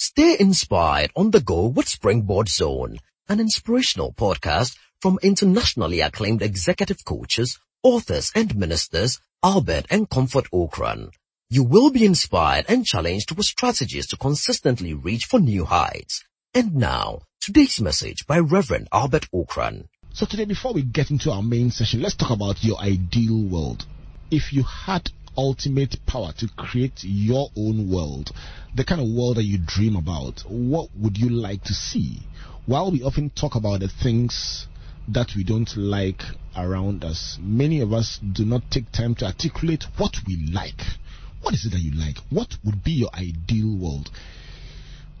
Stay inspired on the go with Springboard Zone, an inspirational podcast from internationally acclaimed executive coaches, authors and ministers Albert and Comfort Ocran. You will be inspired and challenged with strategies to consistently reach for new heights. And now, today's message by Reverend Albert Ocran. So today, before we get into our main session, let's talk about your ideal world. If you had ultimate power to create your own world, the kind of world that you dream about, what would you like to see? While we often talk about the things that we don't like around us, many of us do not take time to articulate what we like. What is it that you like? What would be your ideal world?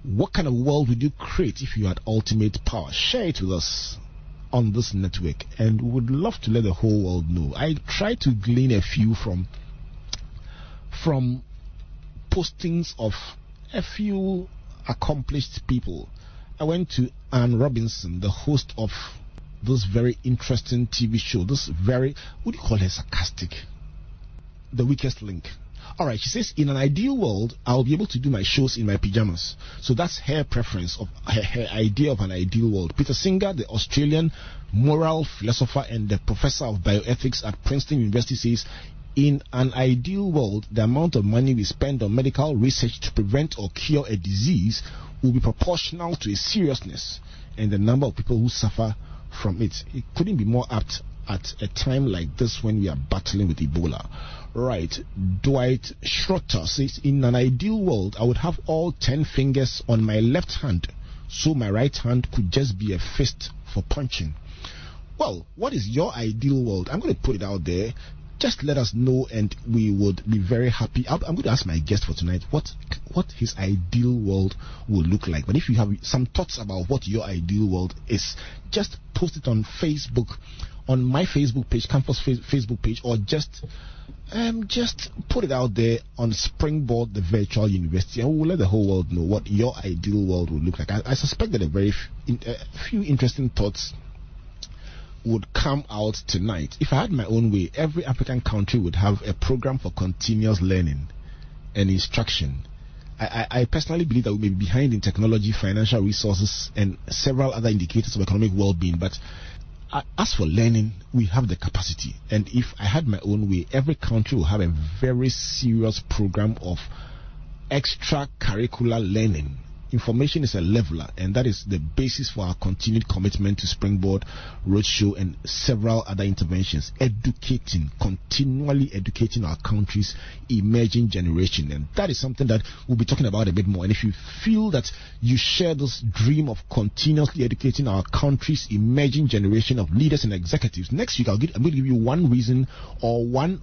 What kind of world would you create if you had ultimate power? Share it with us on this network and we would love to let the whole world know. I try to glean a few from from postings of a few accomplished people. I went to Anne Robinson, the host of this very interesting TV show. This very, what do you call it, sarcastic? The weakest link. Alright, she says, in an ideal world, I'll be able to do my shows in my pajamas. So that's her preference of her, her idea of an ideal world. Peter Singer, the Australian moral philosopher and the professor of bioethics at Princeton University says, in an ideal world, the amount of money we spend on medical research to prevent or cure a disease will be proportional to its seriousness and the number of people who suffer from it. It couldn't be more apt at a time like this when we are battling with Ebola. Right. Dwight Schrute says, In an ideal world, I would have all 10 fingers on my left hand, so my right hand could just be a fist for punching. Well, what is your ideal world? I'm going to put it out there. Just let us know, and we would be very happy. I'm going to ask my guest for tonight what what his ideal world will look like. But if you have some thoughts about what your ideal world is, just post it on Facebook, on my Facebook page, Campus Facebook page, or just um, just put it out there on Springboard, the virtual university, and we'll let the whole world know what your ideal world will look like. I, I suspect that a very f- in, few interesting thoughts would come out tonight. If I had my own way, every African country would have a program for continuous learning and instruction. I, I, I personally believe that we may be behind in technology, financial resources, and several other indicators of economic well being, but uh, as for learning, we have the capacity. And if I had my own way, every country will have a very serious program of extracurricular learning information is a leveler, and that is the basis for our continued commitment to Springboard Roadshow and several other interventions. Educating, continually educating our country's emerging generation, and that is something that we'll be talking about a bit more. And if you feel that you share this dream of continuously educating our country's emerging generation of leaders and executives, next week I'll give, I'm going to give you one reason or one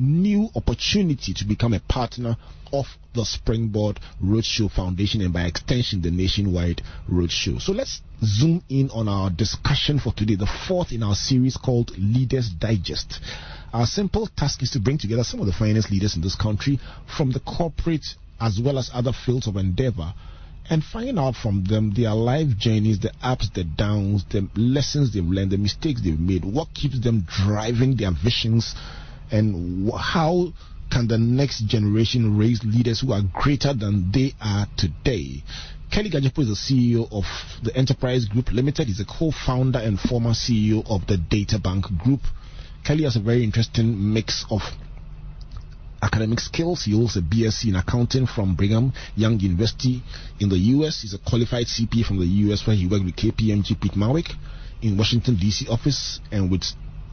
new opportunity to become a partner of the Springboard Roadshow Foundation and by extension the Nationwide Roadshow. So let's zoom in on our discussion for today, the fourth in our series called Leaders Digest. Our simple task is to bring together some of the finest leaders in this country from the corporate as well as other fields of endeavor and find out from them their life journeys, the ups, the downs, the lessons they've learned, the mistakes they've made, what keeps them driving their visions and how can the next generation raise leaders who are greater than they are today? Kelly Gadzekpo is the CEO of the Enterprise Group Limited. He's a co-founder and former CEO of the Databank Group. Kelly has a very interesting mix of academic skills. He holds a BSc in accounting from Brigham Young University in the US. He's a qualified CPA from the US where he worked with KPMG Peat Marwick in Washington DC office and with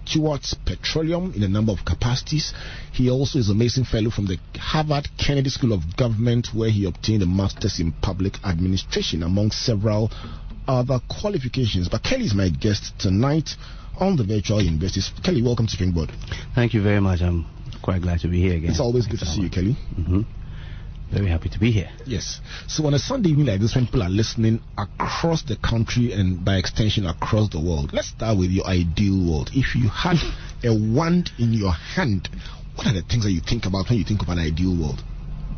Stewart's Petroleum in a number of capacities. He also is a Mason Fellow from the Harvard Kennedy School of Government, where he obtained a master's in public administration, among several other qualifications. But Kelly is my guest tonight on the virtual university. Kelly, welcome to Springboard. Thank you very much. I'm quite glad to be here again. It's always good to see you, Kelly. Mm-hmm. Very happy to be here. Yes. So on a Sunday evening like this, when people are listening across the country and by extension across the world, let's start with your ideal world. If you had a wand in your hand, what are the things that you think about when you think of an ideal world?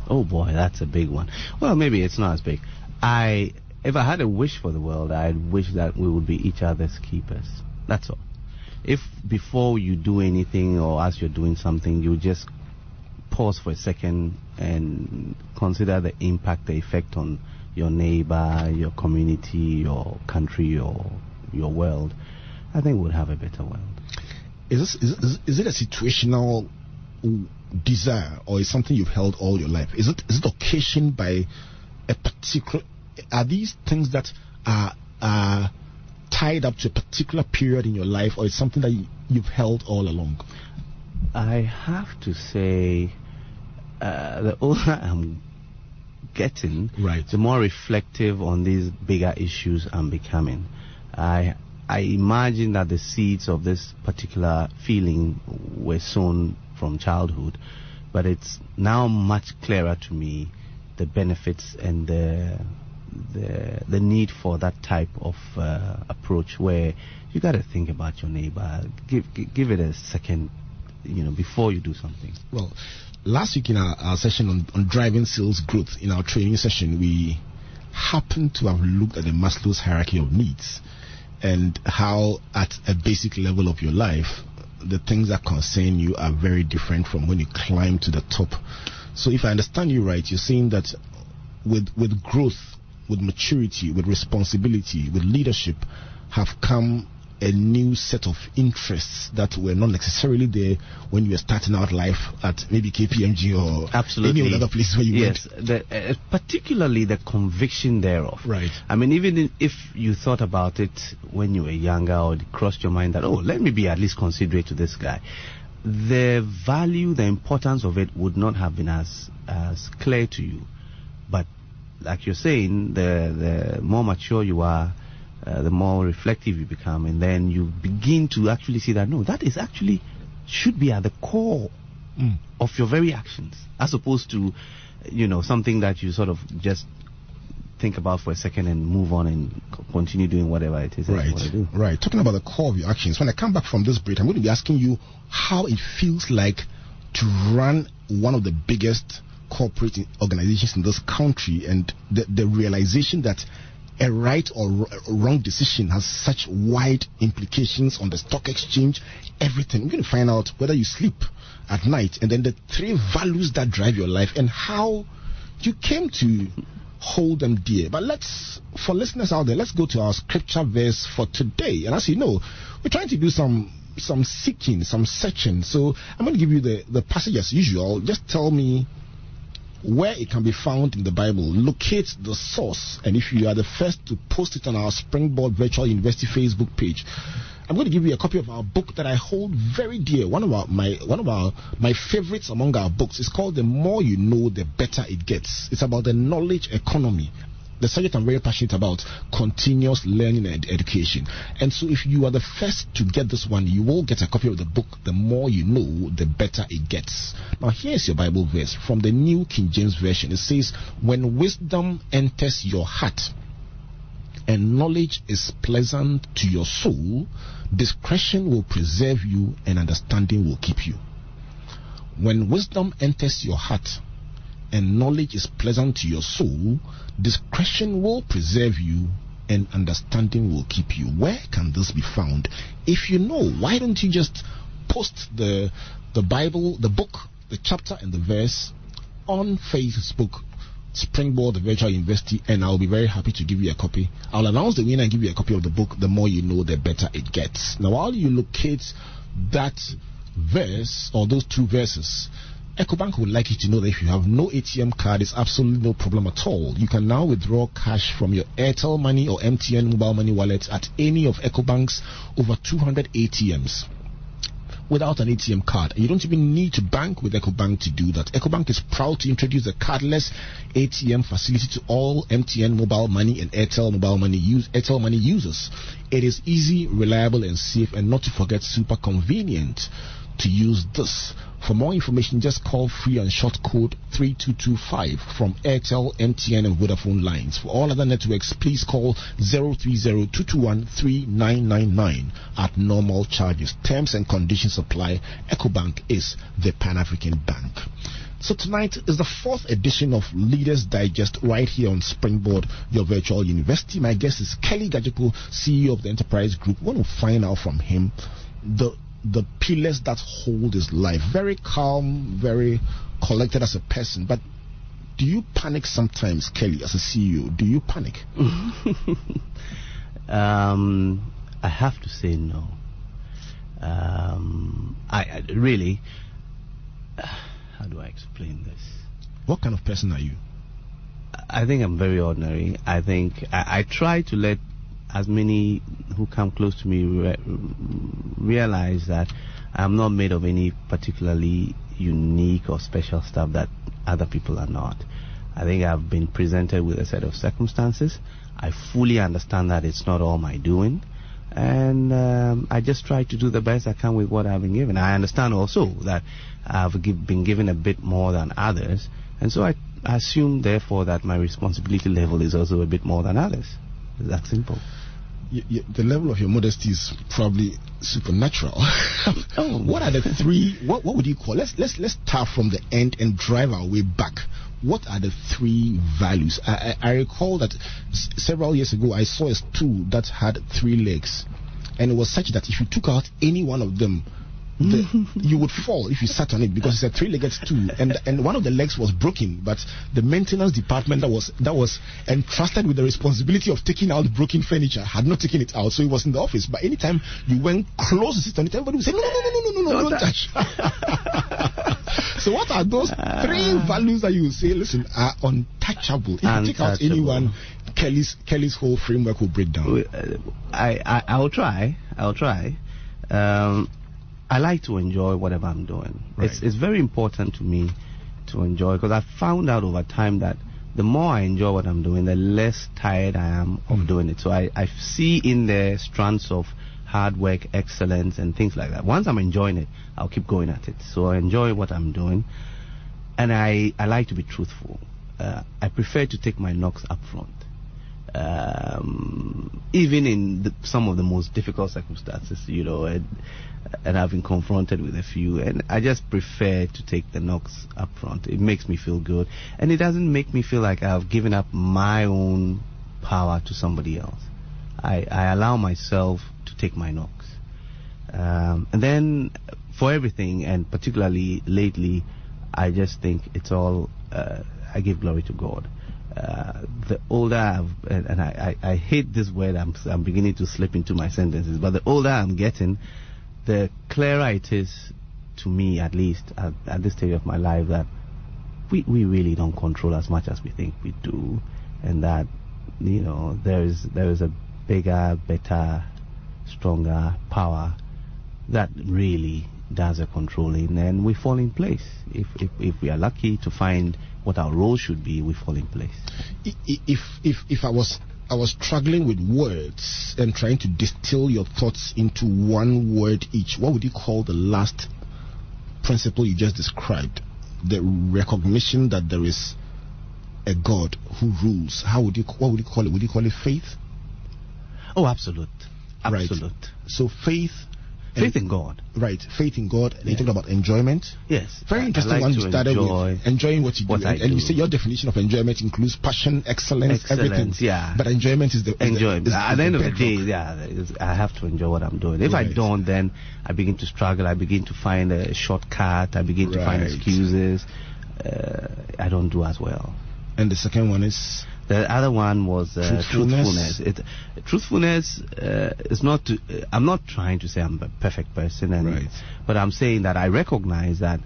Oh boy, that's a big one. Well, maybe it's not as big. I, if I had a wish for the world, I'd wish that we would be each other's keepers. That's all. If before you do anything or as you're doing something, you just pause for a second and consider the impact, the effect on your neighbor, your community, your country, your your world, I think we'll have a better world. Is, this, is, is, is it a situational desire or is something you've held all your life? Is it is it occasioned by a particular? Are these things that are are tied up to a particular period in your life, or is something that you, you've held all along? I have to say, uh, the older I'm getting, Right. the more reflective on these bigger issues I'm becoming. I I imagine that the seeds of this particular feeling were sown from childhood, but it's now much clearer to me the benefits and the the the need for that type of uh, approach where you got to think about your neighbor, give give it a second, you know, before you do something. Well, last week in our, our session on, on driving sales growth, in our training session, we happened to have looked at the Maslow's hierarchy of needs and how, at a basic level of your life, the things that concern you are very different from when you climb to the top. So, if I understand you right, you're saying that with with growth, with maturity, with responsibility, with leadership, have come a new set of interests that were not necessarily there when you were starting out life at maybe KPMG or Absolutely. any other place where you yes, the, uh, particularly the conviction thereof. Right. I mean, even in- if you thought about it when you were younger or it crossed your mind that, oh, let me be at least considerate to this guy, the value, the importance of it would not have been as, as clear to you. But like you're saying, the, the more mature you are, uh, the more reflective you become, and then you begin to actually see that no, that is actually should be at the core Mm. of your very actions, as opposed to, you know, something that you sort of just think about for a second and move on and continue doing whatever it is that you Right, want to do. right. Talking about the core of your actions. When I come back from this break, I'm going to be asking you how it feels like to run one of the biggest corporate organizations in this country and the, the realization that a right or wrong decision has such wide implications on the stock exchange, everything. We're going to find out whether you sleep at night and then the three values that drive your life and how you came to hold them dear. But let's, for listeners out there, let's go to our scripture verse for today. And as you know, we're trying to do some some seeking, some searching. So I'm going to give you the, the passage as usual. Just tell me where it can be found in the Bible. Locate the source. And if you are the first to post it on our Springboard Virtual University Facebook page, I'm going to give you a copy of our book that I hold very dear. One of our my one of our my favorites among our books is called The More You Know, the Better It Gets. It's about the knowledge economy. The subject I'm very passionate about continuous learning and education. And so, if you are the first to get this one, you will get a copy of the book. The more you know, the better it gets. Now, here's your Bible verse from the New King James Version. It says, When wisdom enters your heart, and knowledge is pleasant to your soul, discretion will preserve you and understanding will keep you. When wisdom enters your heart and knowledge is pleasant to your soul, discretion will preserve you and understanding will keep you. Where can this be found? If you know, why don't you just post the the Bible, the book, the chapter and the verse on Facebook Springboard Virtual University, and I'll be very happy to give you a copy. I'll announce the winner and give you a copy of the book. The more you know, the better it gets. Now, while you locate that verse or those two verses, EcoBank would like you to know that if you have no ATM card, it's absolutely no problem at all. You can now withdraw cash from your Airtel Money or MTN mobile money wallet at any of EcoBank's over 200 ATMs without an ATM card. You don't even need to bank with EcoBank to do that. EcoBank is proud to introduce a cardless ATM facility to all MTN mobile money and Airtel mobile money use Airtel money users. It is easy, reliable, and safe, and not to forget, super convenient to use this. For more information, just call free on short code 3225 from Airtel, MTN, and Vodafone lines. For all other networks, please call 030-221-3999 at normal charges. Terms and conditions apply. EcoBank is the Pan-African Bank. So tonight is the fourth edition of Leaders Digest right here on Springboard, your virtual university. My guest is Kelly Gadzekpo, CEO of the Enterprise Group. We want to find out from him the the pillars that hold his life. Very calm, very collected as a person, but Do you panic sometimes, Kelly, as a CEO? Do you panic? um, I have to say no. Um, I, I really. How do I explain this? What kind of person are you? I think I'm very ordinary. I think I, I try to let as many who come close to me re- realize that I'm not made of any particularly unique or special stuff that other people are not. I think I've been presented with a set of circumstances. I fully understand that it's not all my doing. And um, I just try to do the best I can with what I've been given. I understand also that I've give, been given a bit more than others. And so I, I assume, therefore, that my responsibility level is also a bit more than others. It's that simple. The level of your modesty is probably supernatural. oh. What are the three? What what would you call? Let's let's let's start from the end and drive our way back. What are the three values? I, I, I recall that s- several years ago I saw a stool that had three legs, and it was such that if you took out any one of them, the, you would fall if you sat on it because it's a three-legged stool, and and one of the legs was broken. But the maintenance department that was that was entrusted with the responsibility of taking out broken furniture had not taken it out, so it was in the office. But anytime you went close to sit on it, everybody would say, "No, no, no, no, no, no, no, don't touch." so what are those three values that you say, listen, are untouchable? If you take out anyone, Kelly's Kelly's whole framework will break down. I, I I'll try. I'll try. Um, I like to enjoy whatever I'm doing. Right. It's it's very important to me to enjoy because I found out over time that the more I enjoy what I'm doing, the less tired I am of doing it. So I, I see in there strands of hard work, excellence, and things like that. Once I'm enjoying it, I'll keep going at it. So I enjoy what I'm doing, and I, I like to be truthful. Uh, I prefer to take my knocks up front. Um, even in the, some of the most difficult circumstances, you know, and, and I've been confronted with a few, and I just prefer to take the knocks up front. It makes me feel good, and it doesn't make me feel like I've given up my own power to somebody else. I, I allow myself to take my knocks. Um, and then for everything, and particularly lately, I just think it's all, uh, I give glory to God. Uh, the older I've, and, and I, I, I hate this word, I'm, I'm beginning to slip into my sentences, but the older I'm getting, the clearer it is to me, at least at, at this stage of my life, that we, we really don't control as much as we think we do, and that, you know, there is, there is a bigger, better, stronger power that really does the controlling and we fall in place. If, if, if we are lucky to find what our role should be, we fall in place. If if if I was I was struggling with words and trying to distill your thoughts into one word each, what would you call the last principle you just described? The recognition that there is a God who rules. How would you what would you call it? Would you call it faith? Oh, absolute. Right. Absolute. So faith. Faith in God. Right, faith in God. And you Yeah. talked about enjoyment. Yes. Very interesting like one to you started enjoy with enjoying what you do. what I and, and you say your definition of enjoyment includes passion, excellence, everything. Yeah. But enjoyment is the is the- is- At the end of the day, yeah, I have to enjoy what I'm doing. If I don't, then I begin to struggle. I begin to find a shortcut. I begin to find excuses. Uh, I don't do as well. And the second one is The other one was uh, Truthfulness. truthfulness. It, truthfulness uh, is not. To, uh, I'm not trying to say I'm a perfect person, and Right. but I'm saying that I recognize that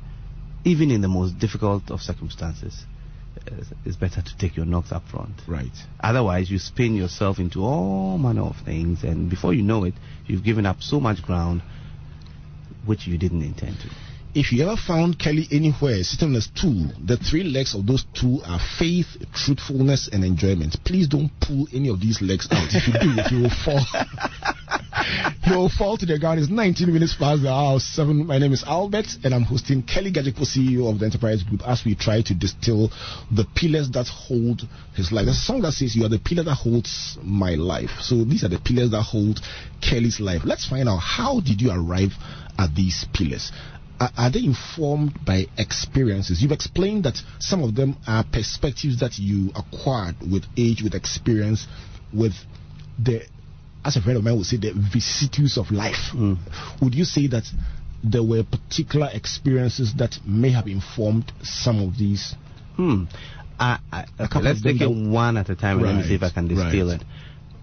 even in the most difficult of circumstances, uh, it's better to take your knocks up front. right. Otherwise, you spin yourself into all manner of things, and before you know it, you've given up so much ground which you didn't intend to. If you ever found Kelly anywhere sitting on a stool, the three legs of those two are faith, truthfulness, and enjoyment. Please don't pull any of these legs out. If you do, you will fall. you will fall to the ground. It's 19 minutes past the hour 7. My name is Albert, and I'm hosting Kelly Gadzekpo, CEO of the Enterprise Group, as we try to distill the pillars that hold his life. There's a song that says, You are the pillar that holds my life. So these are the pillars that hold Kelly's life. Let's find out how did you arrive at these pillars? Are, are they informed by experiences? You've explained that some of them are perspectives that you acquired with age, with experience, with the, as a friend of mine would say, the vicissitudes of life. Would you say that there were particular experiences that may have informed some of these? Hmm. I, I, A okay, let's take it one at a time and let me see if I can distill right. it.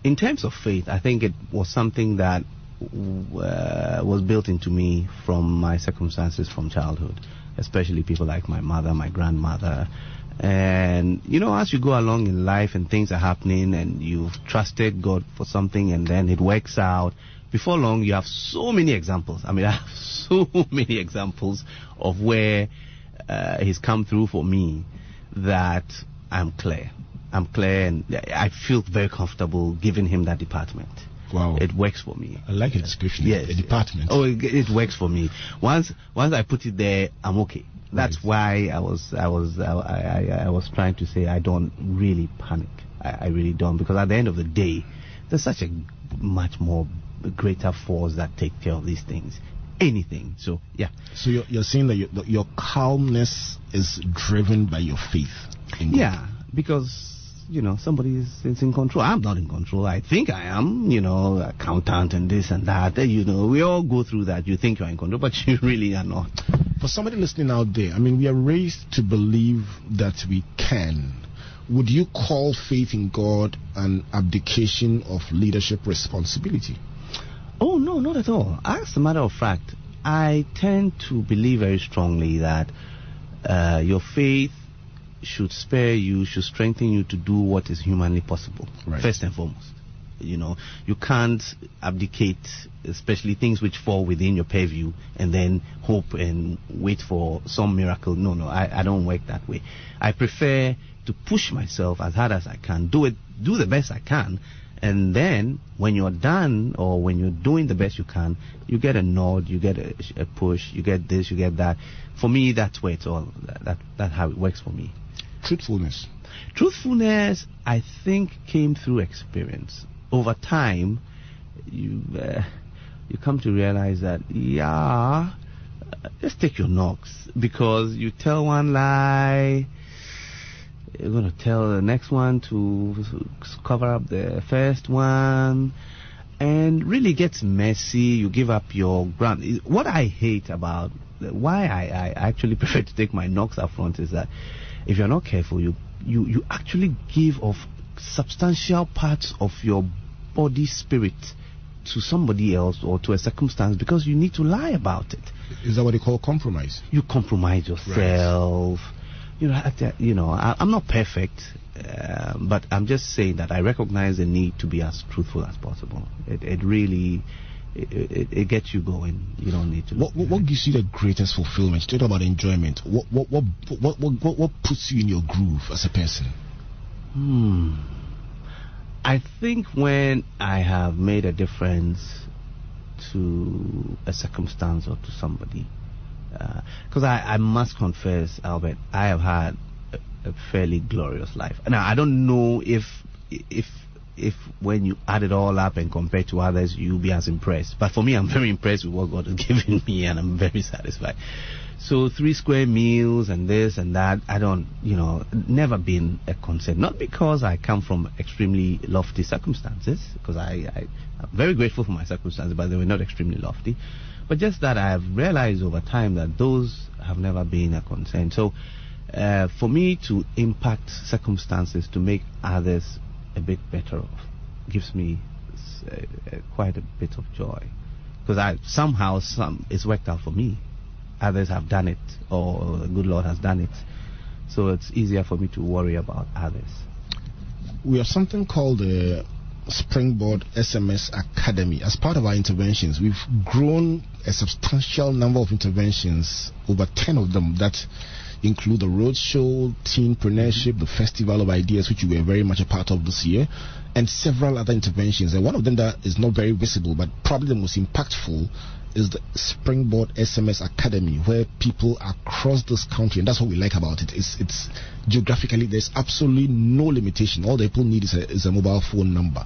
In terms of faith, I think it was something that uh, was built into me from my circumstances from childhood, especially people like my mother, my grandmother. And, you know, as you go along in life and things are happening and you've trusted God for something and then it works out, before long you have so many examples. I mean, I have so many examples of where uh, He's come through for me that I'm clear. I'm clear and I feel very comfortable giving Him that department. Wow. It works for me. I like your description. Yes. A department. Oh, it, it works for me. Once once I put it there, I'm okay. That's why I was I was I, I, I was trying to say I don't really panic. I, I really don't because at the end of the day, there's such a much more greater force that take care of these things. Anything. So yeah. So you're, you're saying that your, that your calmness is driven by your faith in Yeah, because you know somebody is, is in control. I'm not in control. I think I am. You know, accountant and this and that. eh, You know, we all go through that. You think you're in control, but you really are not. For somebody listening out there, I mean, we are raised to believe that we can. Would you call faith in God an abdication of leadership responsibility? Oh no, not at all. As a matter of fact, I tend to believe very strongly that uh, your faith should spare you, should strengthen you to do what is humanly possible. Right. First and foremost. You know, you can't abdicate, especially things which fall within your purview, and then hope and wait for some miracle. No, no, I, I don't work that way. I prefer to push myself as hard as I can, do it, do the best I can, and then when you're done or when you're doing the best you can, you get a nod, you get a, a push, you get this, you get that. For me, that's where it's all. That, that that's how it works for me. Truthfulness. Truthfulness, I think, came through experience. Over time, you uh, you come to realize that yeah, just take your knocks because you tell one lie, you're gonna tell the next one to cover up the first one, and really gets messy. You give up your ground. What I hate about why I, I actually prefer to take my knocks up front is that if you're not careful, you you you actually give off substantial parts of your body spirit to somebody else or to a circumstance because you need to lie about it Is that what they call compromise? you compromise yourself. You know, the- you know, I, I'm not perfect, uh, but I'm just saying that I recognize the need to be as truthful as possible. It, it really, it, it, it gets you going. You don't need to. What, what, what gives you the greatest fulfillment? Talk about enjoyment. What, what, what, what, what, what, puts you in your groove as a person? Hmm. I think when I have made a difference to a circumstance or to somebody, because I, I must confess, Albert, I have had a, a fairly glorious life. Now I don't know if if if when you add it all up and compare to others, you'll be as impressed. But for me, I'm very impressed with what God has given me, and I'm very satisfied. So three square meals and this and that, I don't, you know, never been a concern. Not because I come from extremely lofty circumstances, because I, I, I'm very grateful for my circumstances, but they were not extremely lofty. But just that I have realized over time that those have never been a concern. So uh, for me to impact circumstances to make others a bit better off gives me uh, uh, quite a bit of joy because I somehow some it's worked out for me. Others have done it, or the good Lord has done it, so it's easier for me to worry about others. We have something called the Springboard SMS Academy. As part of our interventions, we've grown a substantial number of interventions, over 10 of them, that include the roadshow, teenpreneurship, the Festival of Ideas, which we were very much a part of this year, and several other interventions. And one of them that is not very visible, but probably the most impactful, is the Springboard SMS Academy, where people across this country, and that's what we like about it. It's, it's geographically, there's absolutely no limitation. All the people need is a, is a mobile phone number.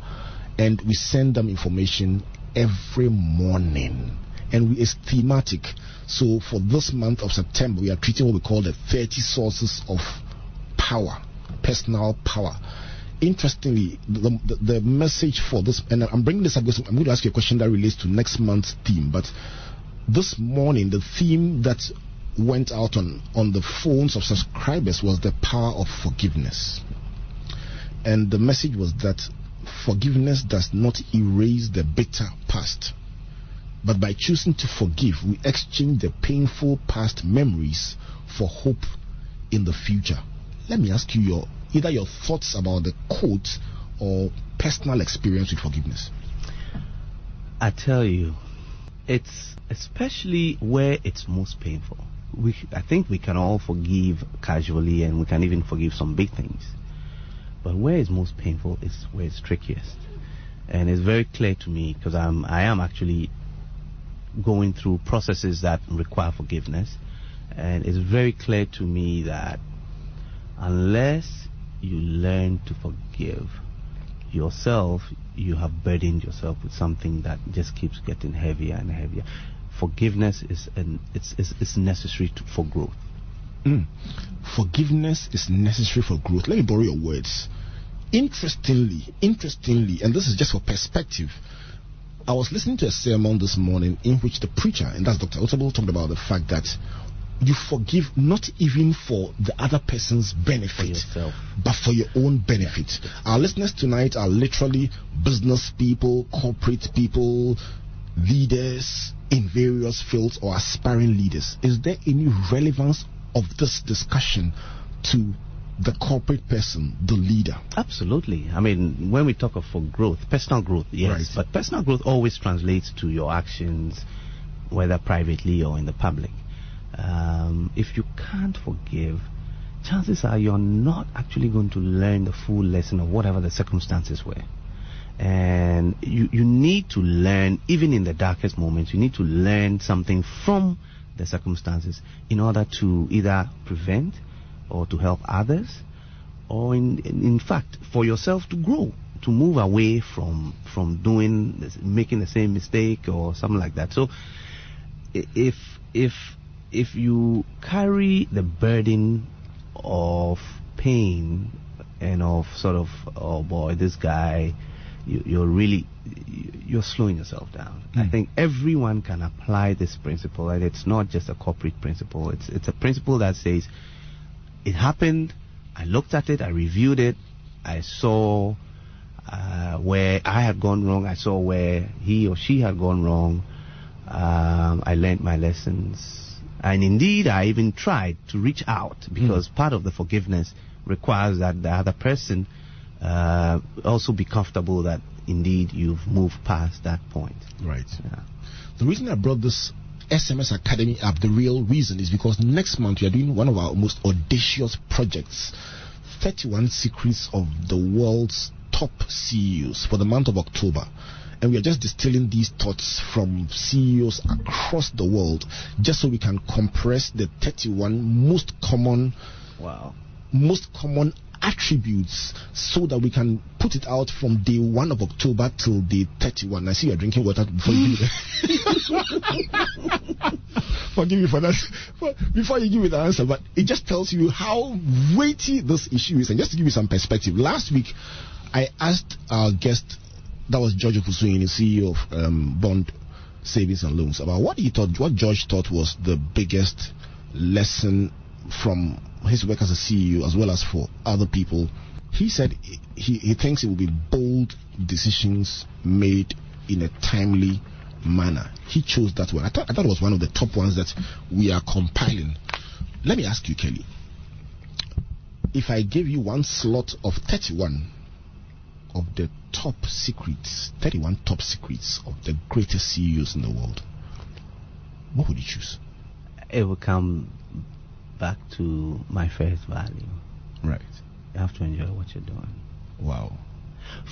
And we send them information every morning. And we, it's thematic. So for this month of September, we are treating what we call the 30 sources of power, personal power interestingly, the, the, the message for this, and I'm bringing this up because I'm going to ask you a question that relates to next month's theme. But this morning, the theme that went out on, on the phones of subscribers was the power of forgiveness. And the message was that forgiveness does not erase the bitter past. But by choosing to forgive, we exchange the painful past memories for hope in the future. Let me ask you your either your thoughts about the quote or personal experience with forgiveness. I tell you, it's especially where it's most painful. We, I think we can all forgive casually and we can even forgive some big things. But where it's most painful is where it's trickiest. And it's very clear to me because I'm, I am actually going through processes that require forgiveness. And it's very clear to me that unless you learn to forgive yourself, you have burdened yourself with something that just keeps getting heavier and heavier. Forgiveness is an, it's, it's, it's necessary to, for growth. Mm. Forgiveness is necessary for growth. Let me borrow your words. Interestingly, interestingly, and this is just for perspective, I was listening to a sermon this morning in which the preacher, and that's Dr. Otabil, talked about the fact that you forgive not even for the other person's benefit, but for your own benefit. Our listeners tonight are literally business people, corporate people, leaders in various fields or aspiring leaders. Is there any relevance of this discussion to the corporate person, the leader? Absolutely. I mean, when we talk of for growth, personal growth, yes, right. but personal growth always translates to your actions, whether privately or in the public. Um, if you can't forgive, chances are you're not actually going to learn the full lesson of whatever the circumstances were. And you, you need to learn, even in the darkest moments, you need to learn something from the circumstances in order to either prevent or to help others, or in, in fact, for yourself to grow, to move away from, from doing, making the same mistake or something like that. So, if, if, if you carry the burden of pain and of sort of, oh boy, this guy, you, are really you're slowing yourself down. Mm. I hmm. think everyone can apply this principle, and it's not just a corporate principle. It's it's a principle that says it happened. I looked at it. I reviewed it. I saw uh, where I had gone wrong. I saw where he or she had gone wrong. Um, I learned my lessons, and indeed, I even tried to reach out because mm. part of the forgiveness requires that the other person uh, also be comfortable that indeed you've moved past that point. Right. Yeah. The reason I brought this SMS Academy up, the real reason is because next month we are doing one of our most audacious projects 31 secrets of the world's top CEOs for the month of October. And we are just distilling these thoughts from CEOs across the world just so we can compress the 31 most common wow most common attributes so that we can put it out from day 1 of October till day 31. I see you're drinking water before you give it. Forgive me for that. Before you give me the answer, but it just tells you how weighty this issue is. And just to give you some perspective, last week I asked our guest, that was George the CEO of um, Bond Savings and Loans, about what he thought, what George thought was the biggest lesson from his work as a CEO as well as for other people, he said he, he thinks it will be bold decisions made in a timely manner. He chose that one. I thought, I thought it was one of the top ones that we are compiling. Let me ask you, Kelly. If I gave you one slot of 31 of the top secrets, 31 top secrets of the greatest CEOs in the world, what would you choose? It would come back to my first value. Right. You have to enjoy what you're doing. Wow.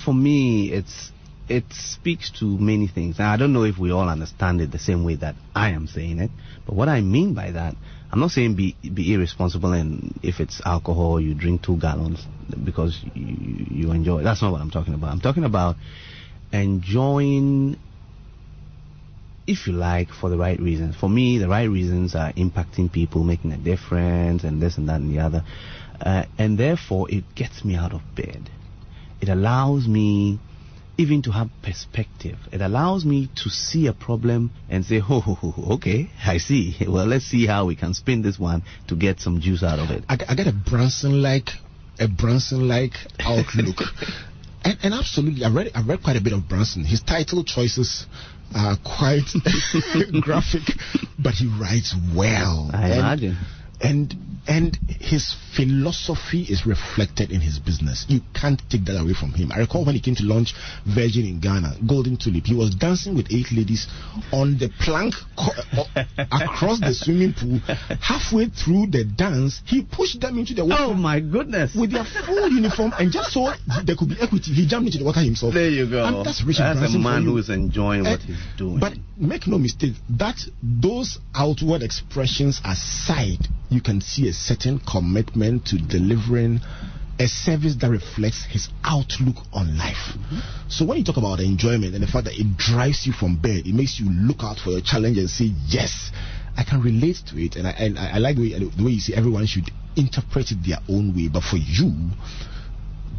For me, it's it speaks to many things. Now, I don't know if we all understand it the same way that I am saying it, but what I mean by that, I'm not saying be be irresponsible and if it's alcohol, you drink two gallons because you, you enjoy. That's not what I'm talking about. I'm talking about enjoying if you like, for the right reasons. For me, the right reasons are impacting people, making a difference, and this and that and the other. Uh, and therefore, it gets me out of bed. It allows me even to have perspective. It allows me to see a problem and say, oh, okay, I see. Well, let's see how we can spin this one to get some juice out of it. I, I get a Branson-like, a Branson-like outlook. and, and absolutely, I read, I read quite a bit of Branson. His title choices are quite graphic, but he writes well. I And- imagine. And and his philosophy is reflected in his business. You can't take that away from him. I recall when he came to launch Virgin in Ghana, Golden Tulip, he was dancing with eight ladies on the plank co- uh, across the swimming pool. Halfway through the dance, he pushed them into the water Oh my goodness. with their full uniform, and just so there could be equity, he jumped into the water himself. there you go. And that's Richard That's a man who is enjoying what Eh, he's doing. But make no mistake, that those outward expressions aside, you can see a certain commitment to delivering a service that reflects his outlook on life. Mm-hmm. So when you talk about enjoyment and the fact that it drives you from bed, it makes you look out for your challenge and say, yes, I can relate to it. And I, and I, I like the way, the way you say everyone should interpret it their own way. But for you,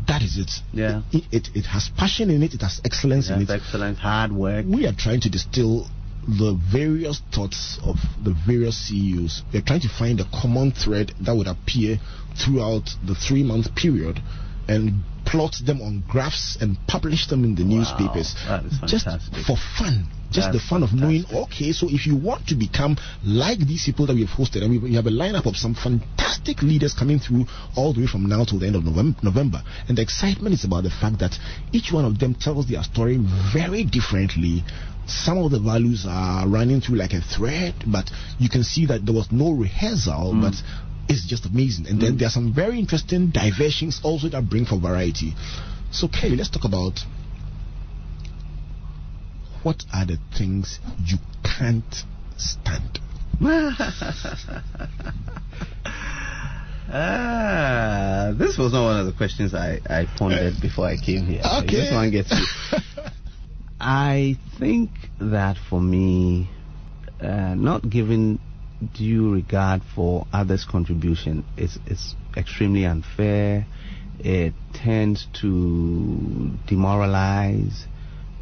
that is it. Yeah. It, it, it has passion in it, it has excellence in it excellence, hard work. we are trying to distill the various thoughts of the various CEOs. We're trying to find a common thread that would appear throughout the three month period and plot them on graphs and publish them in the newspapers. just for fun. Just That's the fun of knowing, okay, so if you want to become like these people that we've hosted, and we, we have a lineup of some fantastic leaders coming through all the way from now till the end of November, November. And the excitement is about the fact that each one of them tells their story very differently. Some of the values are running through like a thread, but you can see that there was no rehearsal, Mm. but it's just amazing. And then there are some very interesting diversions also that bring for variety. So, Kelly, let's talk about what are the things you can't stand? Ah, this was not one of the questions I, I pondered before I came here. Okay. This one gets you. I think that for me, uh, not giving due regard for others' contribution is, is extremely unfair. It tends to demoralize,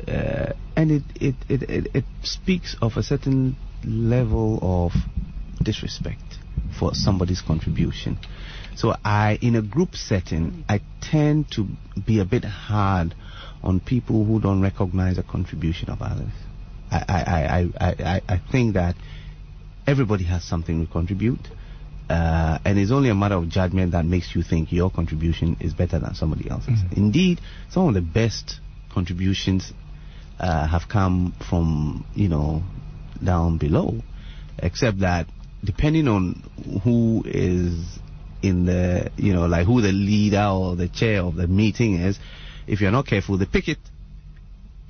uh, and it, it, it, it, it speaks of a certain level of disrespect for somebody's contribution. So I, in a group setting, I tend to be a bit hard on people who don't recognize the contribution of others. I, I, I, I, I, I think that everybody has something to contribute. Uh, and it's only a matter of judgment that makes you think your contribution is better than somebody else's. Indeed, some of the best contributions uh, have come from, you know, down below. Except that depending on who is in the, you know, like who the leader or the chair of the meeting is, if you're not careful, they pick it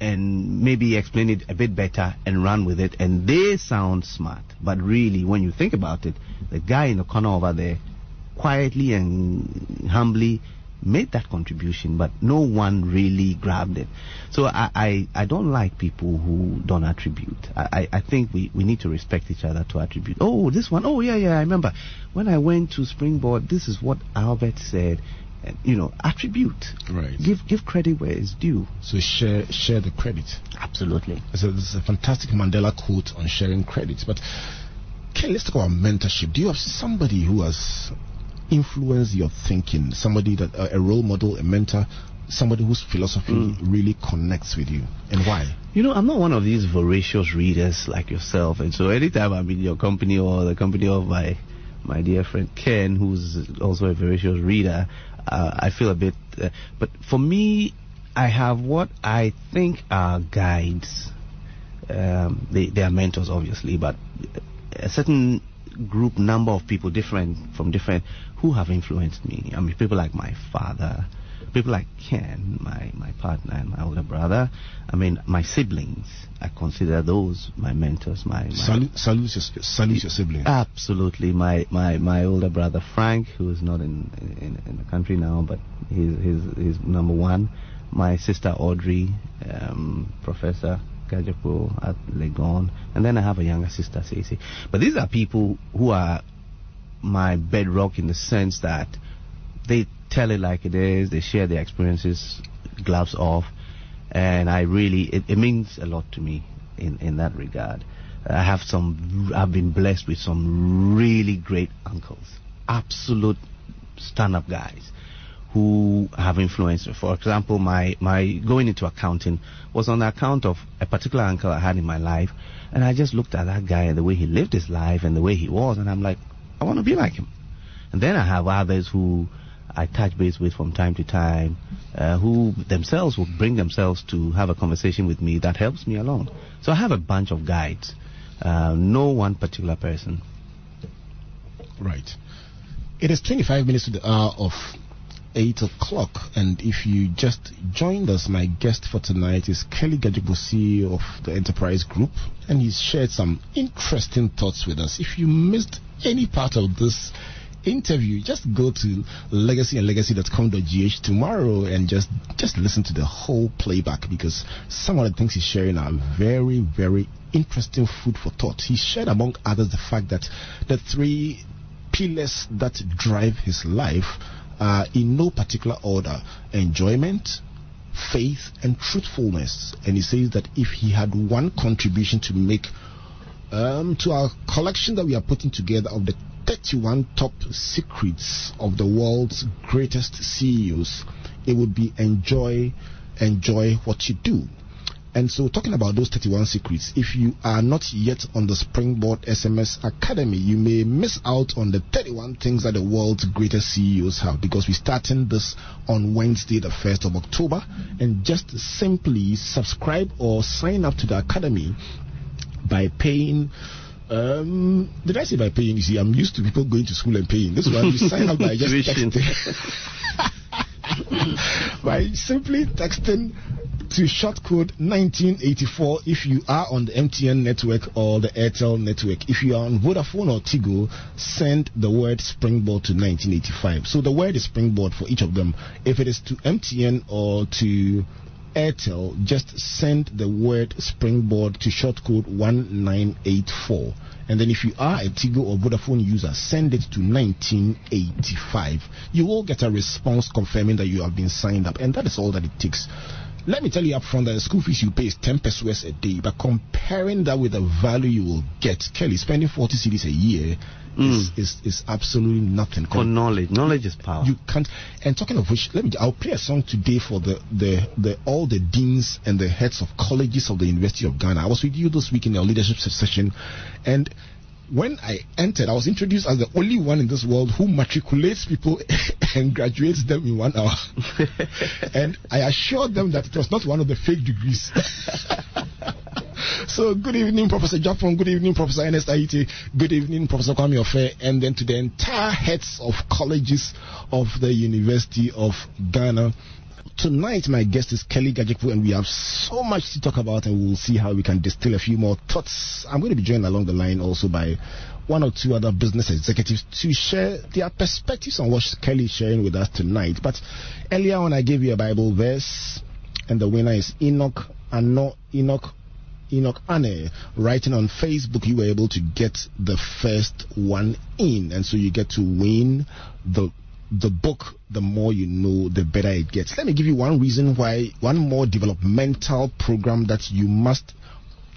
and maybe explain it a bit better and run with it. And they sound smart. But really when you think about it the guy in the corner over there quietly and humbly made that contribution but no one really grabbed it. So i i, I don't like people who don't attribute. I, I think we, we need to respect each other to attribute. Oh this one. Oh yeah yeah i remember. When i went to springboard this is what albert said you know attribute Right. give give credit where it's due So share share the credit. absolutely So it's a fantastic Mandela quote on sharing credit. But Kelly, let's talk about mentorship. Do you have somebody who has influenced your thinking? Somebody that uh, a role model, a mentor, somebody whose philosophy really connects with you, and why? You know, I'm not one of these voracious readers like yourself, and so anytime I'm in your company or the company of my my dear friend Ken, who's also a voracious reader, uh, I feel a bit. Uh, but for me, I have what I think are guides. Um, they they are mentors, obviously, but a certain group number of people, different from different, who have influenced me. I mean, people like my father, people like Ken, my, my partner and my older brother. I mean, my siblings. I consider those my mentors. My, my Salute, salute your salute your sibling. absolutely my, my, my older brother Frank, who is not in, in in the country now, but he's he's, he's number one. My sister Audrey, um, Professor Gadzekpo at Legon, and then I have a younger sister Cece. But these are people who are my bedrock in the sense that they tell it like it is, they share their experiences, gloves off, and I really it, it means a lot to me in in that regard. I have some. I've been blessed with some really great uncles, absolute stand-up guys who have influenced me. For example, my, my going into accounting was on the account of a particular uncle I had in my life. And I just looked at that guy and the way he lived his life and the way he was. And I'm like, I want to be like him. And then I have others who I touch base with from time to time, uh, who themselves will bring themselves to have a conversation with me that helps me along. So I have a bunch of guides, uh, no one particular person. Right. It is 25 minutes to the hour of 8 o'clock. And if you just joined us, my guest for tonight is Kelly CEO of the Enterprise Group, and he's shared some interesting thoughts with us. If you missed any part of this interview, just go to legacyandlegacy.com.gh tomorrow and just just listen to the whole playback because some of the things he's sharing are very, very interesting food for thought. He shared, among others, the fact that the three pillars that drive his life are in no particular order enjoyment, faith, and truthfulness. And he says that if he had one contribution to make um, to our collection that we are putting together of the 31 top secrets of the world's greatest CEOs, it would be enjoy, enjoy what you do. And so, talking about those 31 secrets, if you are not yet on the Springboard SMS Academy, you may miss out on the 31 things that the world's greatest CEOs have because we're starting this on Wednesday, the 1st of October. And just simply subscribe or sign up to the Academy by paying. Um, did I say by paying? You see, I'm used to people going to school and paying. This one, you sign up by just texting. by simply texting to short code 1984 if you are on the MTN network or the Airtel network. If you are on Vodafone or Tigo, send the word Springboard to 1985. So the word is Springboard for each of them. If it is to MTN or to Airtel, just send the word Springboard to short code 1984. And then if you are a Tigo or Vodafone user, send it to 1985. You will get a response confirming that you have been signed up. And that is all that it takes. Let me tell you up front that the school fees you pay is 10 pesewas a day, but comparing that with the value you will get, Kelly, spending 40 cedis a year mm. is, is, is absolutely nothing. For knowledge, knowledge is power. You can't. And talking of which, let me. I'll play a song today for the, the, the all the deans and the heads of colleges of the University of Ghana. I was with you this week in our leadership session, and when I entered, I was introduced as the only one in this world who matriculates people and graduates them in one hour. and I assured them that it was not one of the fake degrees. so, good evening, Professor Gyapong. Good evening, Professor Ernest. Good evening, Professor Kwame Ofe. And then to the entire heads of colleges of the University of Ghana. Tonight, my guest is Kelly Gadzekpo, and we have so much to talk about, and we'll see how we can distill a few more thoughts. I'm going to be joined along the line also by one or two other business executives to share their perspectives on what Kelly is sharing with us tonight. But earlier on, I gave you a Bible verse, and the winner is Enoch Ano Enoch Enoch Ane writing on Facebook, you were able to get the first one in, and so you get to win the the book, the more you know, the better it gets. Let me give you one reason why, one more developmental program that you must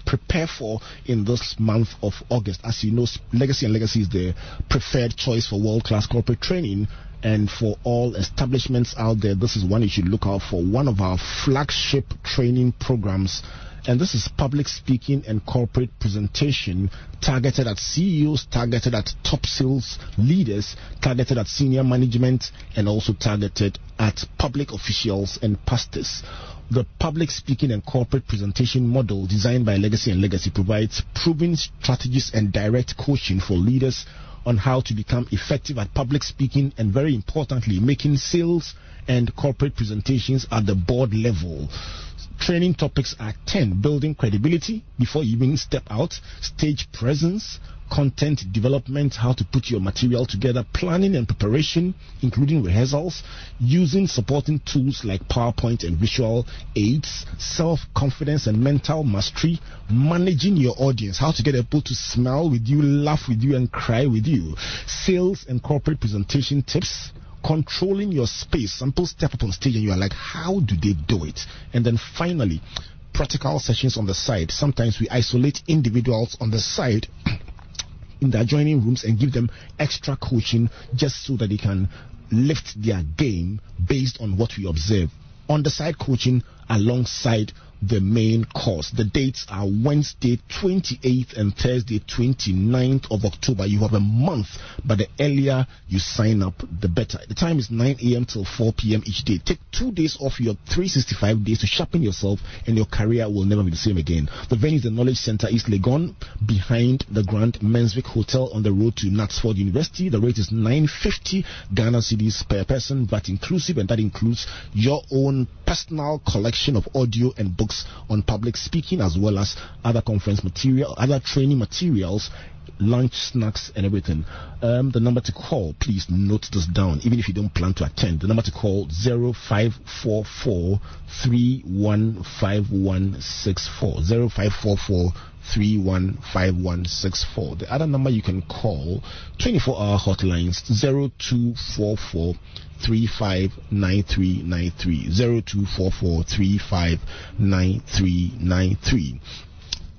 prepare for in this month of August. As you know, Legacy and Legacy is the preferred choice for world class corporate training. And for all establishments out there, this is one you should look out for. One of our flagship training programs and this is public speaking and corporate presentation targeted at CEOs, targeted at top sales leaders, targeted at senior management, and also targeted at public officials and pastors. The public speaking and corporate presentation model designed by Legacy and Legacy provides proven strategies and direct coaching for leaders on how to become effective at public speaking and very importantly making sales and corporate presentations at the board level. Training topics are 10 building credibility before you even step out, stage presence, content development, how to put your material together, planning and preparation, including rehearsals, using supporting tools like PowerPoint and visual aids, self confidence and mental mastery, managing your audience, how to get people to smile with you, laugh with you, and cry with you, sales and corporate presentation tips controlling your space. Some people step up on stage and you are like, how do they do it? And then finally, practical sessions on the side. Sometimes we isolate individuals on the side in the adjoining rooms and give them extra coaching just so that they can lift their game based on what we observe. On the side coaching alongside the main course. The dates are Wednesday 28th and Thursday 29th of October. You have a month, but the earlier you sign up, the better. The time is 9 a.m. till 4 p.m. each day. Take two days off your 365 days to sharpen yourself, and your career will never be the same again. The venue is the Knowledge Center East Legon, behind the Grand Mensvic Hotel on the road to Knutsford University. The rate is 950 Ghana cedis per person, but inclusive, and that includes your own personal collection of audio and books on public speaking as well as other conference material, other training materials lunch, snacks, and everything. Um, the number to call, please note this down, even if you don't plan to attend. The number to call 0544 315164. 0544 315164. The other number you can call 24 hour hotlines 0244 359393 0244 359393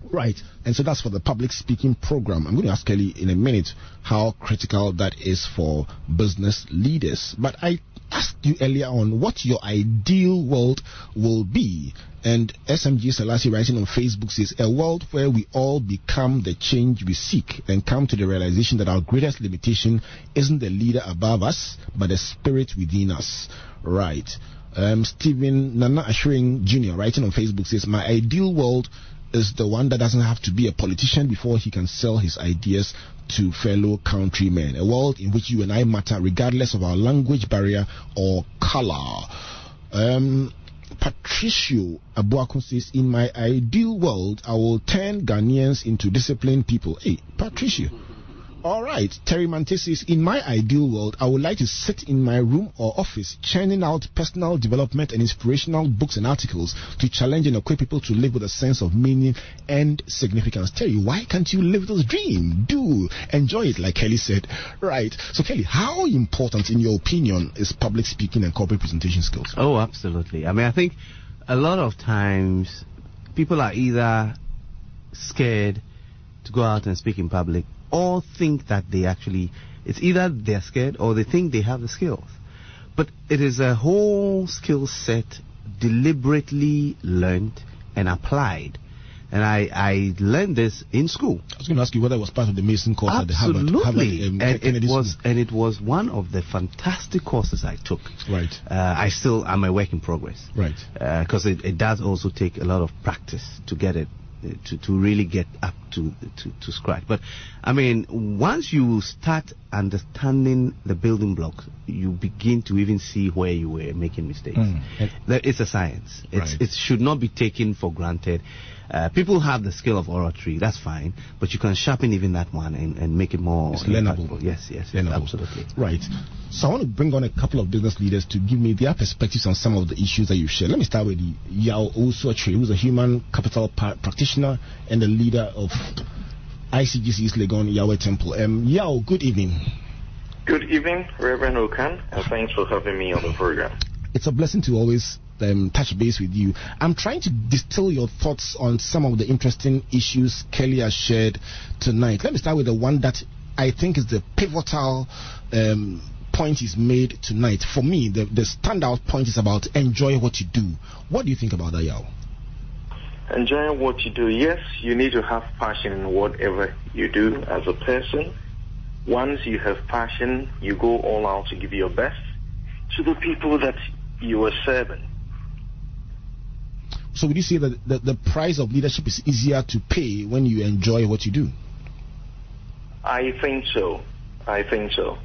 Right, and so that's for the public speaking program. I'm going to ask Kelly in a minute how critical that is for business leaders. But I asked you earlier on what your ideal world will be. And SMG Selassie writing on Facebook says, A world where we all become the change we seek and come to the realization that our greatest limitation isn't the leader above us, but the spirit within us. Right. Um, Stephen Nana Ashring Jr. writing on Facebook says, My ideal world is the one that doesn't have to be a politician before he can sell his ideas to fellow countrymen. A world in which you and I matter regardless of our language barrier or color. Um, Patricio Abuakun says, In my ideal world, I will turn Ghanaians into disciplined people. Hey, Patricio. All right, Terry Mante says, in my ideal world, I would like to sit in my room or office churning out personal development and inspirational books and articles to challenge and equip people to live with a sense of meaning and significance. Terry, why can't you live this dream? Do enjoy it, like Kelly said. Right. So, Kelly, how important, in your opinion, is public speaking and corporate presentation skills? Oh, absolutely. I mean, I think a lot of times people are either scared to go out and speak in public or think that they actually, it's either they're scared or they think they have the skills. But it is a whole skill set deliberately learned and applied. And I, I learned this in school. I was going to ask you whether it was part of the Mason course Absolutely. at the Harvard. Harvard um, and it was, school. and it was one of the fantastic courses I took. Right. Uh, I still am a work in progress. Right. Because uh, it, it does also take a lot of practice to get it to, to really get up to, to, to scratch. But I mean, once you start understanding the building blocks, you begin to even see where you were making mistakes. Mm. It's a science. It's, right. It should not be taken for granted. Uh, people have the skill of oratory, that's fine, but you can sharpen even that one and, and make it more it's learnable. Yes, yes, learnable. absolutely. Right. So I want to bring on a couple of business leaders to give me their perspectives on some of the issues that you shared. Let me start with Yao Osuachi, who's a human capital practitioner and the leader of ICGC's Legon Yahweh Temple. Um, Yao, good evening. Good evening, Reverend Ocran, and thanks for having me on the program. It's a blessing to always um, touch base with you. I'm trying to distill your thoughts on some of the interesting issues Kelly has shared tonight. Let me start with the one that I think is the pivotal um, point is made tonight. For me, the, the standout point is about enjoy what you do. What do you think about that, Yao? Enjoying what you do. Yes, you need to have passion in whatever you do as a person. Once you have passion, you go all out to give your best to the people that you are serving. So would you say that the, the price of leadership is easier to pay when you enjoy what you do? I think so. I think so.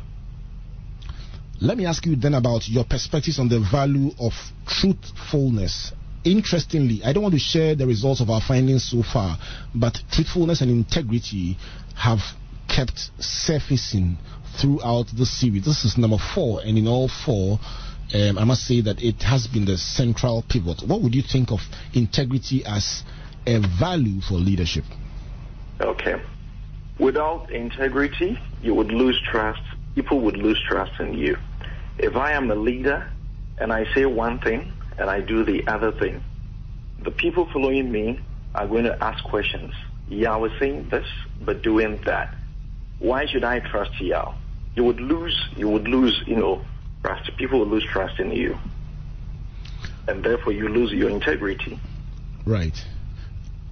Let me ask you then about your perspectives on the value of truthfulness. Interestingly, I don't want to share the results of our findings so far, but truthfulness and integrity have kept surfacing throughout the series. This is number four, and in all four, um, I must say that it has been the central pivot. What would you think of integrity as a value for leadership? Okay. Without integrity, you would lose trust. People would lose trust in you. If I am a leader and I say one thing and I do the other thing, the people following me are going to ask questions. Yao was saying this, but doing that. Why should I trust Yao? You would lose, you would lose, you know, trust. People will lose trust in you. And therefore you lose your integrity. Right.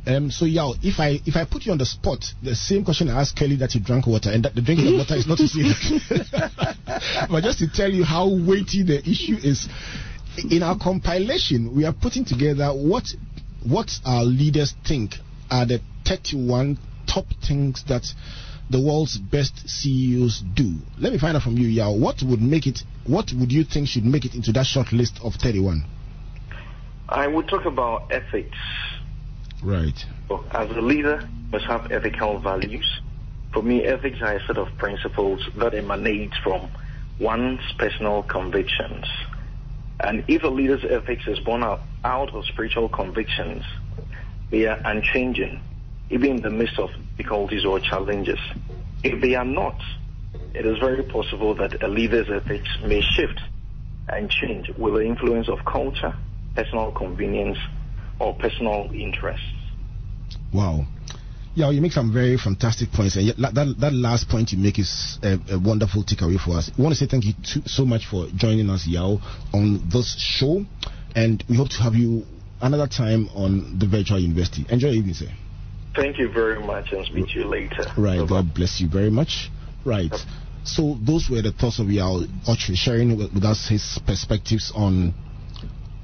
Um, so Yao, if I if I put you on the spot, the same question I asked Kelly that you drank water, and that the drinking of water is not to say but just to tell you how weighty the issue is. In our compilation, we are putting together what what our leaders think are the 31 top things that the world's best CEOs do. Let me find out from you, Yao. What would make it? What would you think should make it into that short list of 31? I would talk about ethics. Right. So as a leader, must have ethical values. For me, ethics are a set of principles that emanate from one's personal convictions. And if a leader's ethics is born out, of spiritual convictions, they are unchanging, even in the midst of difficulties or challenges. If they are not, it is very possible that a leader's ethics may shift and change with the influence of culture, personal convenience, or personal interests. Wow. Yeah, you make some very fantastic points, and that, that, that last point you make is a, a, wonderful takeaway for us. We want to say thank you to, so much for joining us, Yao, on this show, and we hope to have you another time on the virtual university. Enjoy your evening, sir. Thank you very much, and speak to you later. Right. Bye-bye. God bless you very much. Right. So those were the thoughts of Yao Ochre sharing with, with us his perspectives on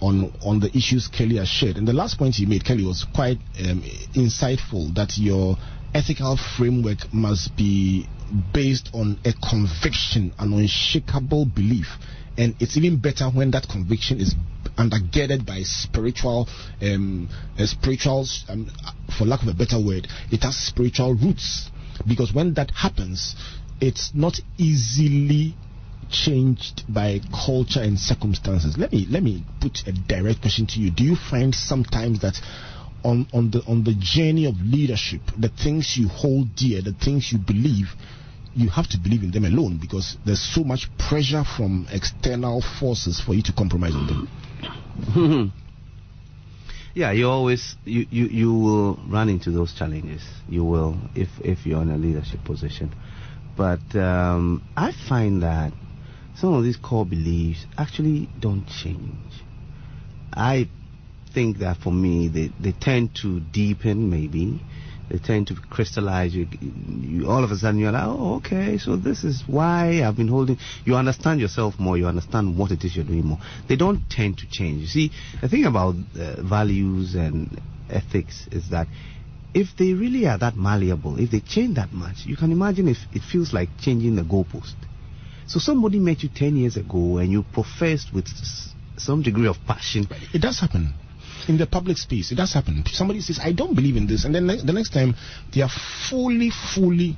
on on the issues Kelly has shared. And the last point he made, Kelly, was quite um, insightful. That your ethical framework must be based on a conviction, an unshakable belief, and it's even better when that conviction is undergirded by spiritual, um, spiritual, um, for lack of a better word, it has spiritual roots. Because when that happens, it's not easily changed by culture and circumstances. Let me let me put a direct question to you. Do you find sometimes that on on the on the journey of leadership, the things you hold dear, the things you believe, you have to believe in them alone because there's so much pressure from external forces for you to compromise on them. yeah, you always you, you you will run into those challenges. You will if if you're in a leadership position. But um, I find that some of these core beliefs actually don't change. I think that for me, they, they tend to deepen maybe. They tend to crystallize. You, you, all of a sudden, you're like, oh, okay, so this is why I've been holding. You understand yourself more. You understand what it is you're doing more. They don't tend to change. You see, the thing about uh, values and ethics is that if they really are that malleable, if they change that much, you can imagine if it feels like changing the goalpost. So somebody met you 10 years ago and you professed with some degree of passion. It does happen. In the public space, it does happen. Somebody says, I don't believe in this. And then the next time, they are fully, fully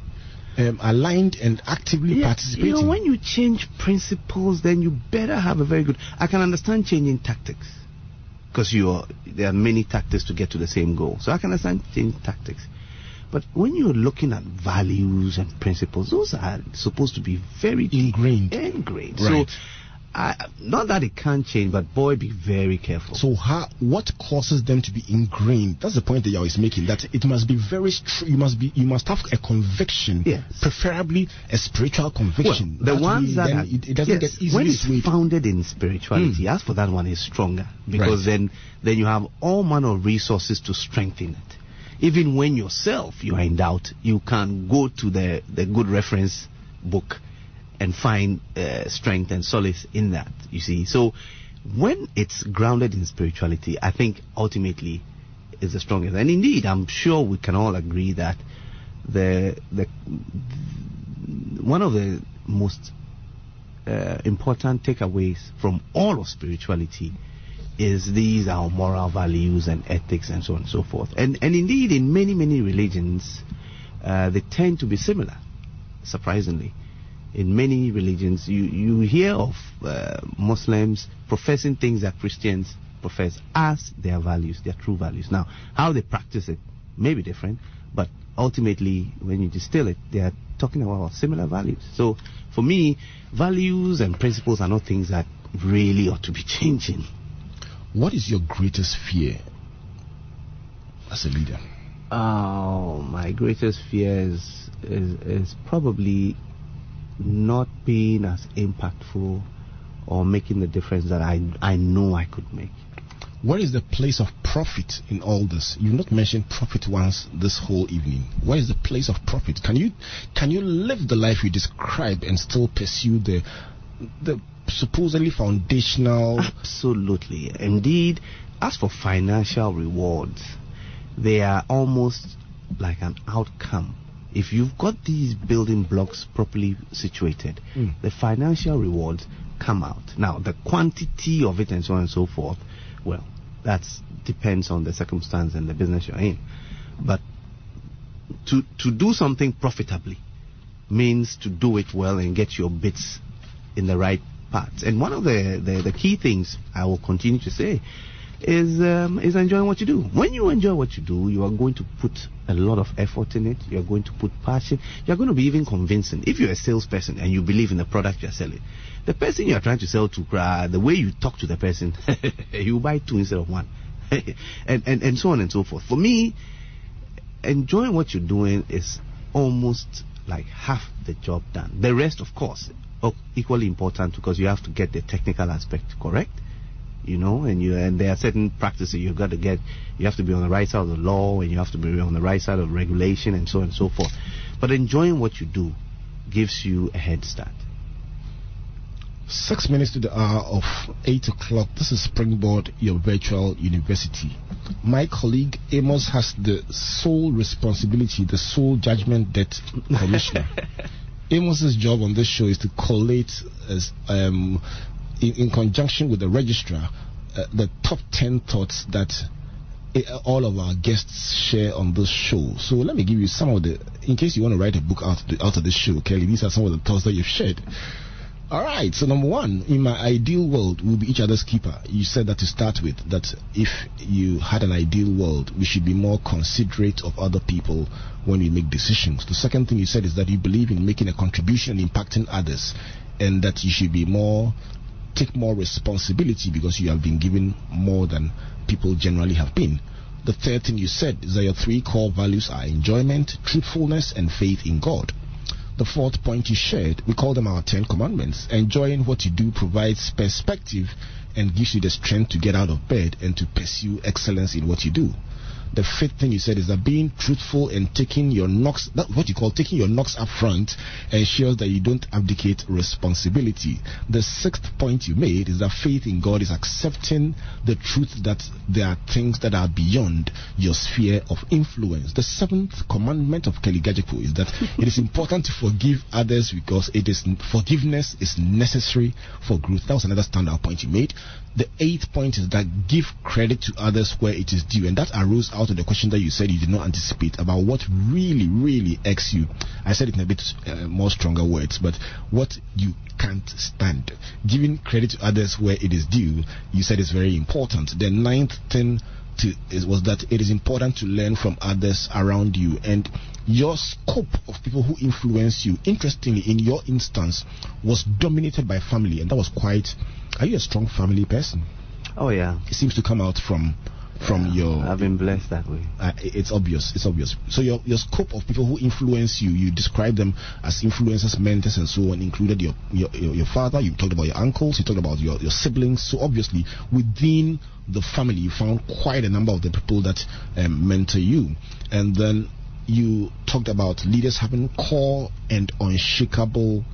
um, aligned and actively yeah, participating. You know, when you change principles, then you better have a very good. I can understand changing tactics because there are many tactics to get to the same goal. So I can understand changing tactics. But when you're looking at values and principles, those are supposed to be very ingrained. Ingrained. Right. So, I, not that it can't change, but boy, be very careful. So, how, what causes them to be ingrained? That's the point that you're always making. That it must be very. Str- you must be. You must have a conviction. Yes. Preferably a spiritual conviction. Well, the that ones that are, it, it doesn't yes, get easily when it's swayed. founded in spirituality, Mm. as for that one is stronger because Right. then then you have all manner of resources to strengthen it. Even when yourself you are in doubt, you can go to the the good reference book and find uh, strength and solace in that. You see, so when it's grounded in spirituality, I think ultimately is the strongest. And indeed, I'm sure we can all agree that the the one of the most uh, important takeaways from all of spirituality is these our moral values and ethics and so on and so forth. And and indeed, in many many religions, uh, they tend to be similar. Surprisingly, in many religions, you you hear of uh, Muslims professing things that Christians profess as their values, their true values. Now, how they practice it may be different, but ultimately, when you distill it, they are talking about similar values. So, for me, values and principles are not things that really ought to be changing. What is your greatest fear as a leader? Oh, my greatest fear is, is, is probably not being as impactful or making the difference that I, I know I could make. Where is the place of profit in all this? You've not mentioned profit once this whole evening. Where is the place of profit? Can you can you live the life you describe and still pursue the the supposedly foundational Absolutely. Indeed, as for financial rewards, they are almost like an outcome. If you've got these building blocks properly situated, Mm. the financial rewards come out. Now, the quantity of it and so on and so forth, well, that depends on the circumstance and the business you're in. But to, to do something profitably means to do it well and get your bits in the right path. And one of the, the, the key things I will continue to say is um, is enjoying what you do. When you enjoy what you do, you are going to put a lot of effort in it. You are going to put passion. You are going to be even convincing. If you're a salesperson and you believe in the product you're selling, the person you are trying to sell to, uh, the way you talk to the person, you buy two instead of one, and, and and so on and so forth. For me, enjoying what you're doing is almost like half the job done. The rest, of course, equally important because you have to get the technical aspect correct. You know, and you and there are certain practices you've got to get. You have to be on the right side of the law, and you have to be on the right side of regulation, and so on and so forth. But enjoying what you do gives you a head start. Six minutes to the hour of 8 o'clock. This is Springboard, your virtual university. My colleague Amos has the sole responsibility, the sole judgment debt commissioner. Amos's job on this show is to collate, as, um, in, in conjunction with the registrar, uh, the top 10 thoughts that uh, all of our guests share on this show. So let me give you some of the, in case you want to write a book out, out of this show, Kelly, these are some of the thoughts that you've shared. All right. So number one, in my ideal world, we'll be each other's keeper. You said that to start with. That if you had an ideal world, we should be more considerate of other people when we make decisions. The second thing you said is that you believe in making a contribution and impacting others, and that you should be more take more responsibility because you have been given more than people generally have been. The third thing you said is that your three core values are enjoyment, truthfulness, and faith in God. The fourth point you shared, we call them our Ten Commandments. Enjoying what you do provides perspective and gives you the strength to get out of bed and to pursue excellence in what you do. The fifth thing you said is that being truthful and taking your knocks, that what you call taking your knocks up front, ensures that you don't abdicate responsibility. The sixth point you made is that faith in God is accepting the truth that there are things that are beyond your sphere of influence. The seventh commandment of Kelly Gadzekpo is that it is important to forgive others because it is forgiveness is necessary for growth. That was another standout point you made. The eighth point is that give credit to others where it is due, and that arose out of the question that you said you did not anticipate about what really, really irks you. I said it in a bit uh, more stronger words, but what you can't stand. Giving credit to others where it is due, you said is very important. The ninth thing to, is, was that it is important to learn from others around you and your scope of people who influence you interestingly in your instance was dominated by family and that was quite are you a strong family person Oh yeah, it seems to come out from from your I've been blessed that way. uh, it's obvious it's obvious. So your your scope of people who influence you you describe them as influencers mentors and so on included your your, your, your father you talked about your uncles you talked about your, your siblings. So obviously within the family you found quite a number of the people that um, mentor you. And then you talked about leaders having core and unshakable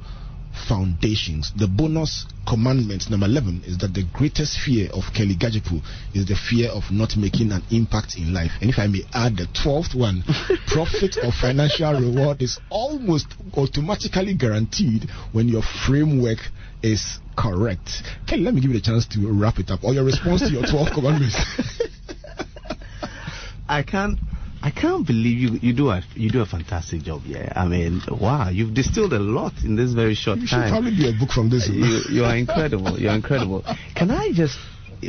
foundations. The bonus commandment number 11 is that the greatest fear of Kelly Gadzekpo is the fear of not making an impact in life. And if I may add the 12th one, profit or financial reward is almost automatically guaranteed when your framework is correct. Kelly, let me give you the chance to wrap it up or your response to your 12 commandments. I can't. I can't believe you you do a you do a fantastic job. Yeah, I mean, wow, you've distilled a lot in this very short you should probably do a book from this. you, you are incredible. You're incredible. Can I just,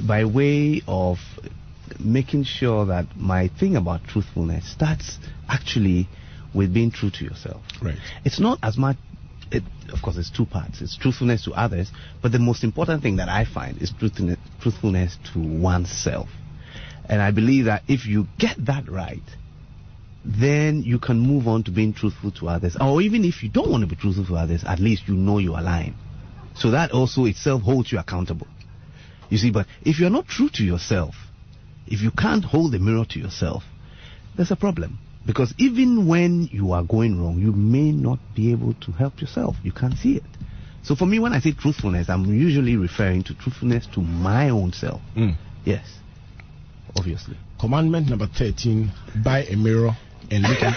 by way of making sure that my thing about truthfulness starts actually with being true to yourself. Right. It's not as much. It, of course, it's two parts. It's truthfulness to others, but the most important thing that I find is truthfulness, truthfulness to oneself. And I believe that if you get that right, then you can move on to being truthful to others. Or even if you don't want to be truthful to others, at least you know you are lying. So that also itself holds you accountable. You see, but if you're not true to yourself, if you can't hold the mirror to yourself, there's a problem. Because even when you are going wrong, you may not be able to help yourself. You can't see it. So for me, when I say truthfulness, I'm usually referring to truthfulness to my own self. Mm. Yes. Obviously. Commandment number 13 buy a mirror and look, in,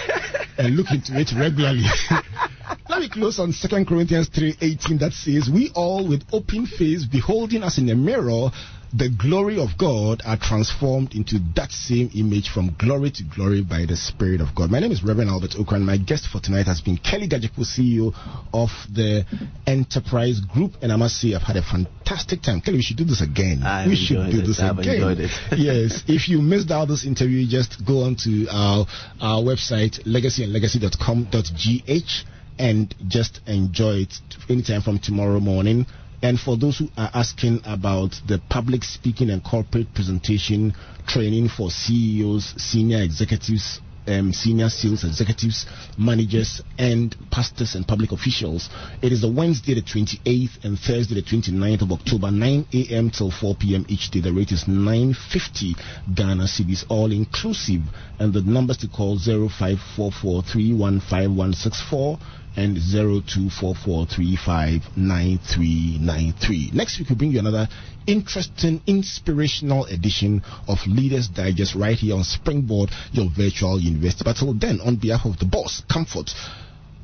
and look into it regularly. Let me close on 2 Corinthians 3:18 that says, "We all with open face beholding us in a mirror the glory of God are transformed into that same image from glory to glory by the Spirit of God." My name is Reverend Albert Ocran. My guest for tonight has been Kelly Gadzekpo, CEO of the Enterprise Group, and I must say I've had a fantastic time. Kelly, we should do this again. I've we should do it. this I've again. yes, if you missed out this interview, just go on to our, our website, legacyandlegacy.com.gh, and just enjoy it anytime from tomorrow morning. And for those who are asking about the public speaking and corporate presentation training for CEOs, senior executives, um, senior sales executives, managers, and pastors and public officials. It is the Wednesday the 28th and Thursday the 29th of October, 9 a.m. till 4 p.m. each day. The rate is 950 Ghana cedis, all inclusive. And the numbers to call 0544315164 and 0244359393. Next week we'll bring you another interesting, inspirational edition of Leaders Digest right here on Springboard, your virtual university. But till then, on behalf of the boss, Comfort,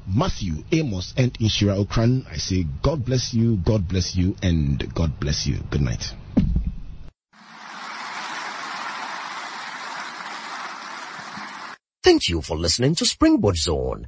Matthew, Amos, and Inshira Ocran, I say God bless you, God bless you, and God bless you. Good night. Thank you for listening to Springboard Zone,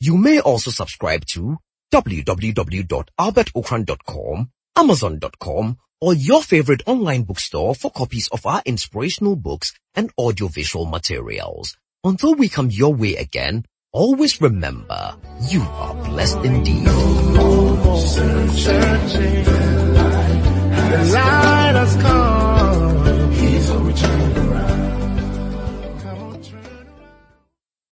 You may also subscribe to www.albertocran.com, amazon.com, or your favorite online bookstore for copies of our inspirational books and audiovisual materials. Until we come your way again, always remember, you are blessed indeed. searching. The light has come.